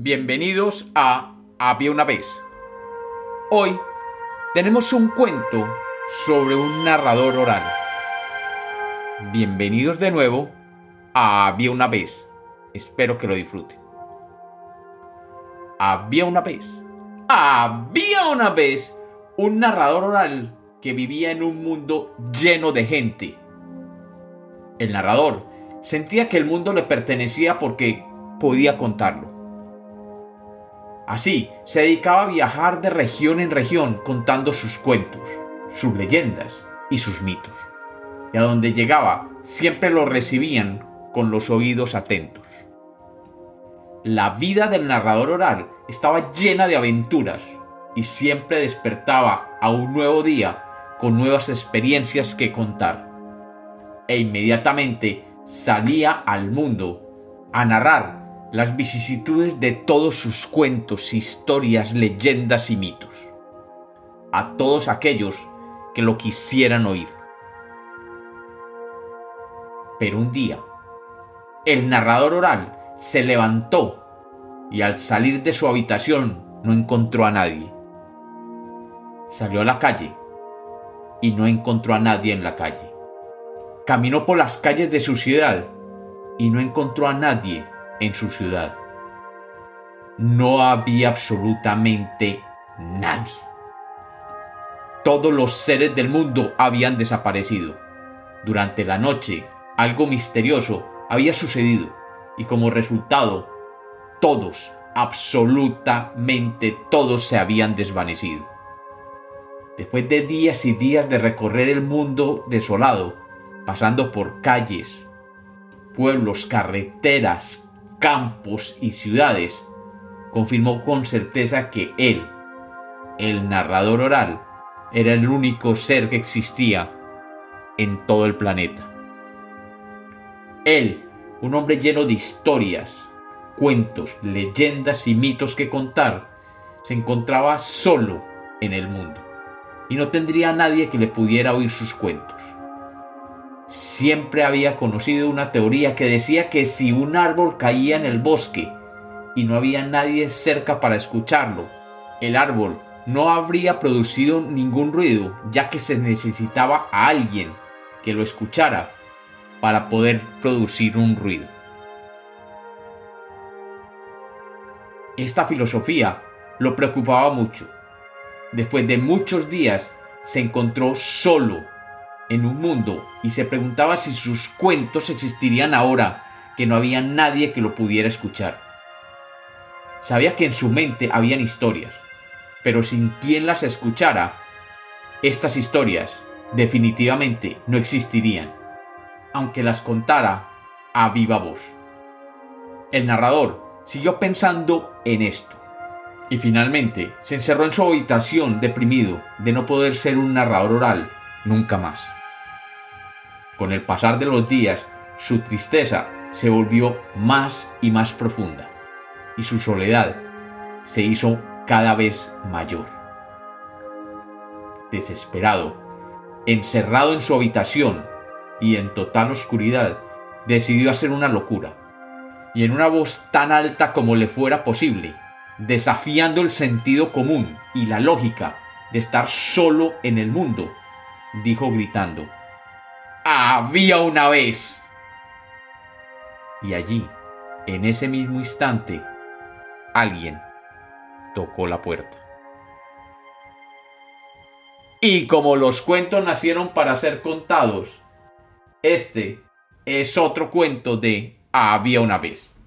Bienvenidos a Había una vez. Hoy tenemos un cuento sobre un narrador oral. Bienvenidos de nuevo a Había una vez. Espero que lo disfruten. Había una vez. Había una vez un narrador oral que vivía en un mundo lleno de gente. El narrador sentía que el mundo le pertenecía porque podía contarlo. Así, se dedicaba a viajar de región en región contando sus cuentos, sus leyendas y sus mitos. Y a donde llegaba, siempre lo recibían con los oídos atentos. La vida del narrador oral estaba llena de aventuras y siempre despertaba a un nuevo día con nuevas experiencias que contar. E inmediatamente salía al mundo a narrar las vicisitudes de todos sus cuentos, historias, leyendas y mitos, a todos aquellos que lo quisieran oír. Pero un día, el narrador oral se levantó y al salir de su habitación no encontró a nadie. Salió a la calle y no encontró a nadie en la calle. Caminó por las calles de su ciudad y no encontró a nadie en su ciudad. No había absolutamente nadie. Todos los seres del mundo habían desaparecido. Durante la noche, algo misterioso había sucedido y como resultado, todos, absolutamente todos se habían desvanecido. Después de días y días de recorrer el mundo desolado, pasando por calles, pueblos, carreteras, campos y ciudades, confirmó con certeza que él, el narrador oral, era el único ser que existía en todo el planeta. Él, un hombre lleno de historias, cuentos, leyendas y mitos que contar, se encontraba solo en el mundo y no tendría nadie que le pudiera oír sus cuentos siempre había conocido una teoría que decía que si un árbol caía en el bosque y no había nadie cerca para escucharlo, el árbol no habría producido ningún ruido, ya que se necesitaba a alguien que lo escuchara para poder producir un ruido. Esta filosofía lo preocupaba mucho. Después de muchos días se encontró solo en un mundo y se preguntaba si sus cuentos existirían ahora que no había nadie que lo pudiera escuchar. Sabía que en su mente habían historias, pero sin quien las escuchara, estas historias definitivamente no existirían, aunque las contara a viva voz. El narrador siguió pensando en esto, y finalmente se encerró en su habitación deprimido de no poder ser un narrador oral nunca más. Con el pasar de los días, su tristeza se volvió más y más profunda, y su soledad se hizo cada vez mayor. Desesperado, encerrado en su habitación y en total oscuridad, decidió hacer una locura, y en una voz tan alta como le fuera posible, desafiando el sentido común y la lógica de estar solo en el mundo, dijo gritando, había una vez. Y allí, en ese mismo instante, alguien tocó la puerta. Y como los cuentos nacieron para ser contados, este es otro cuento de Había una vez.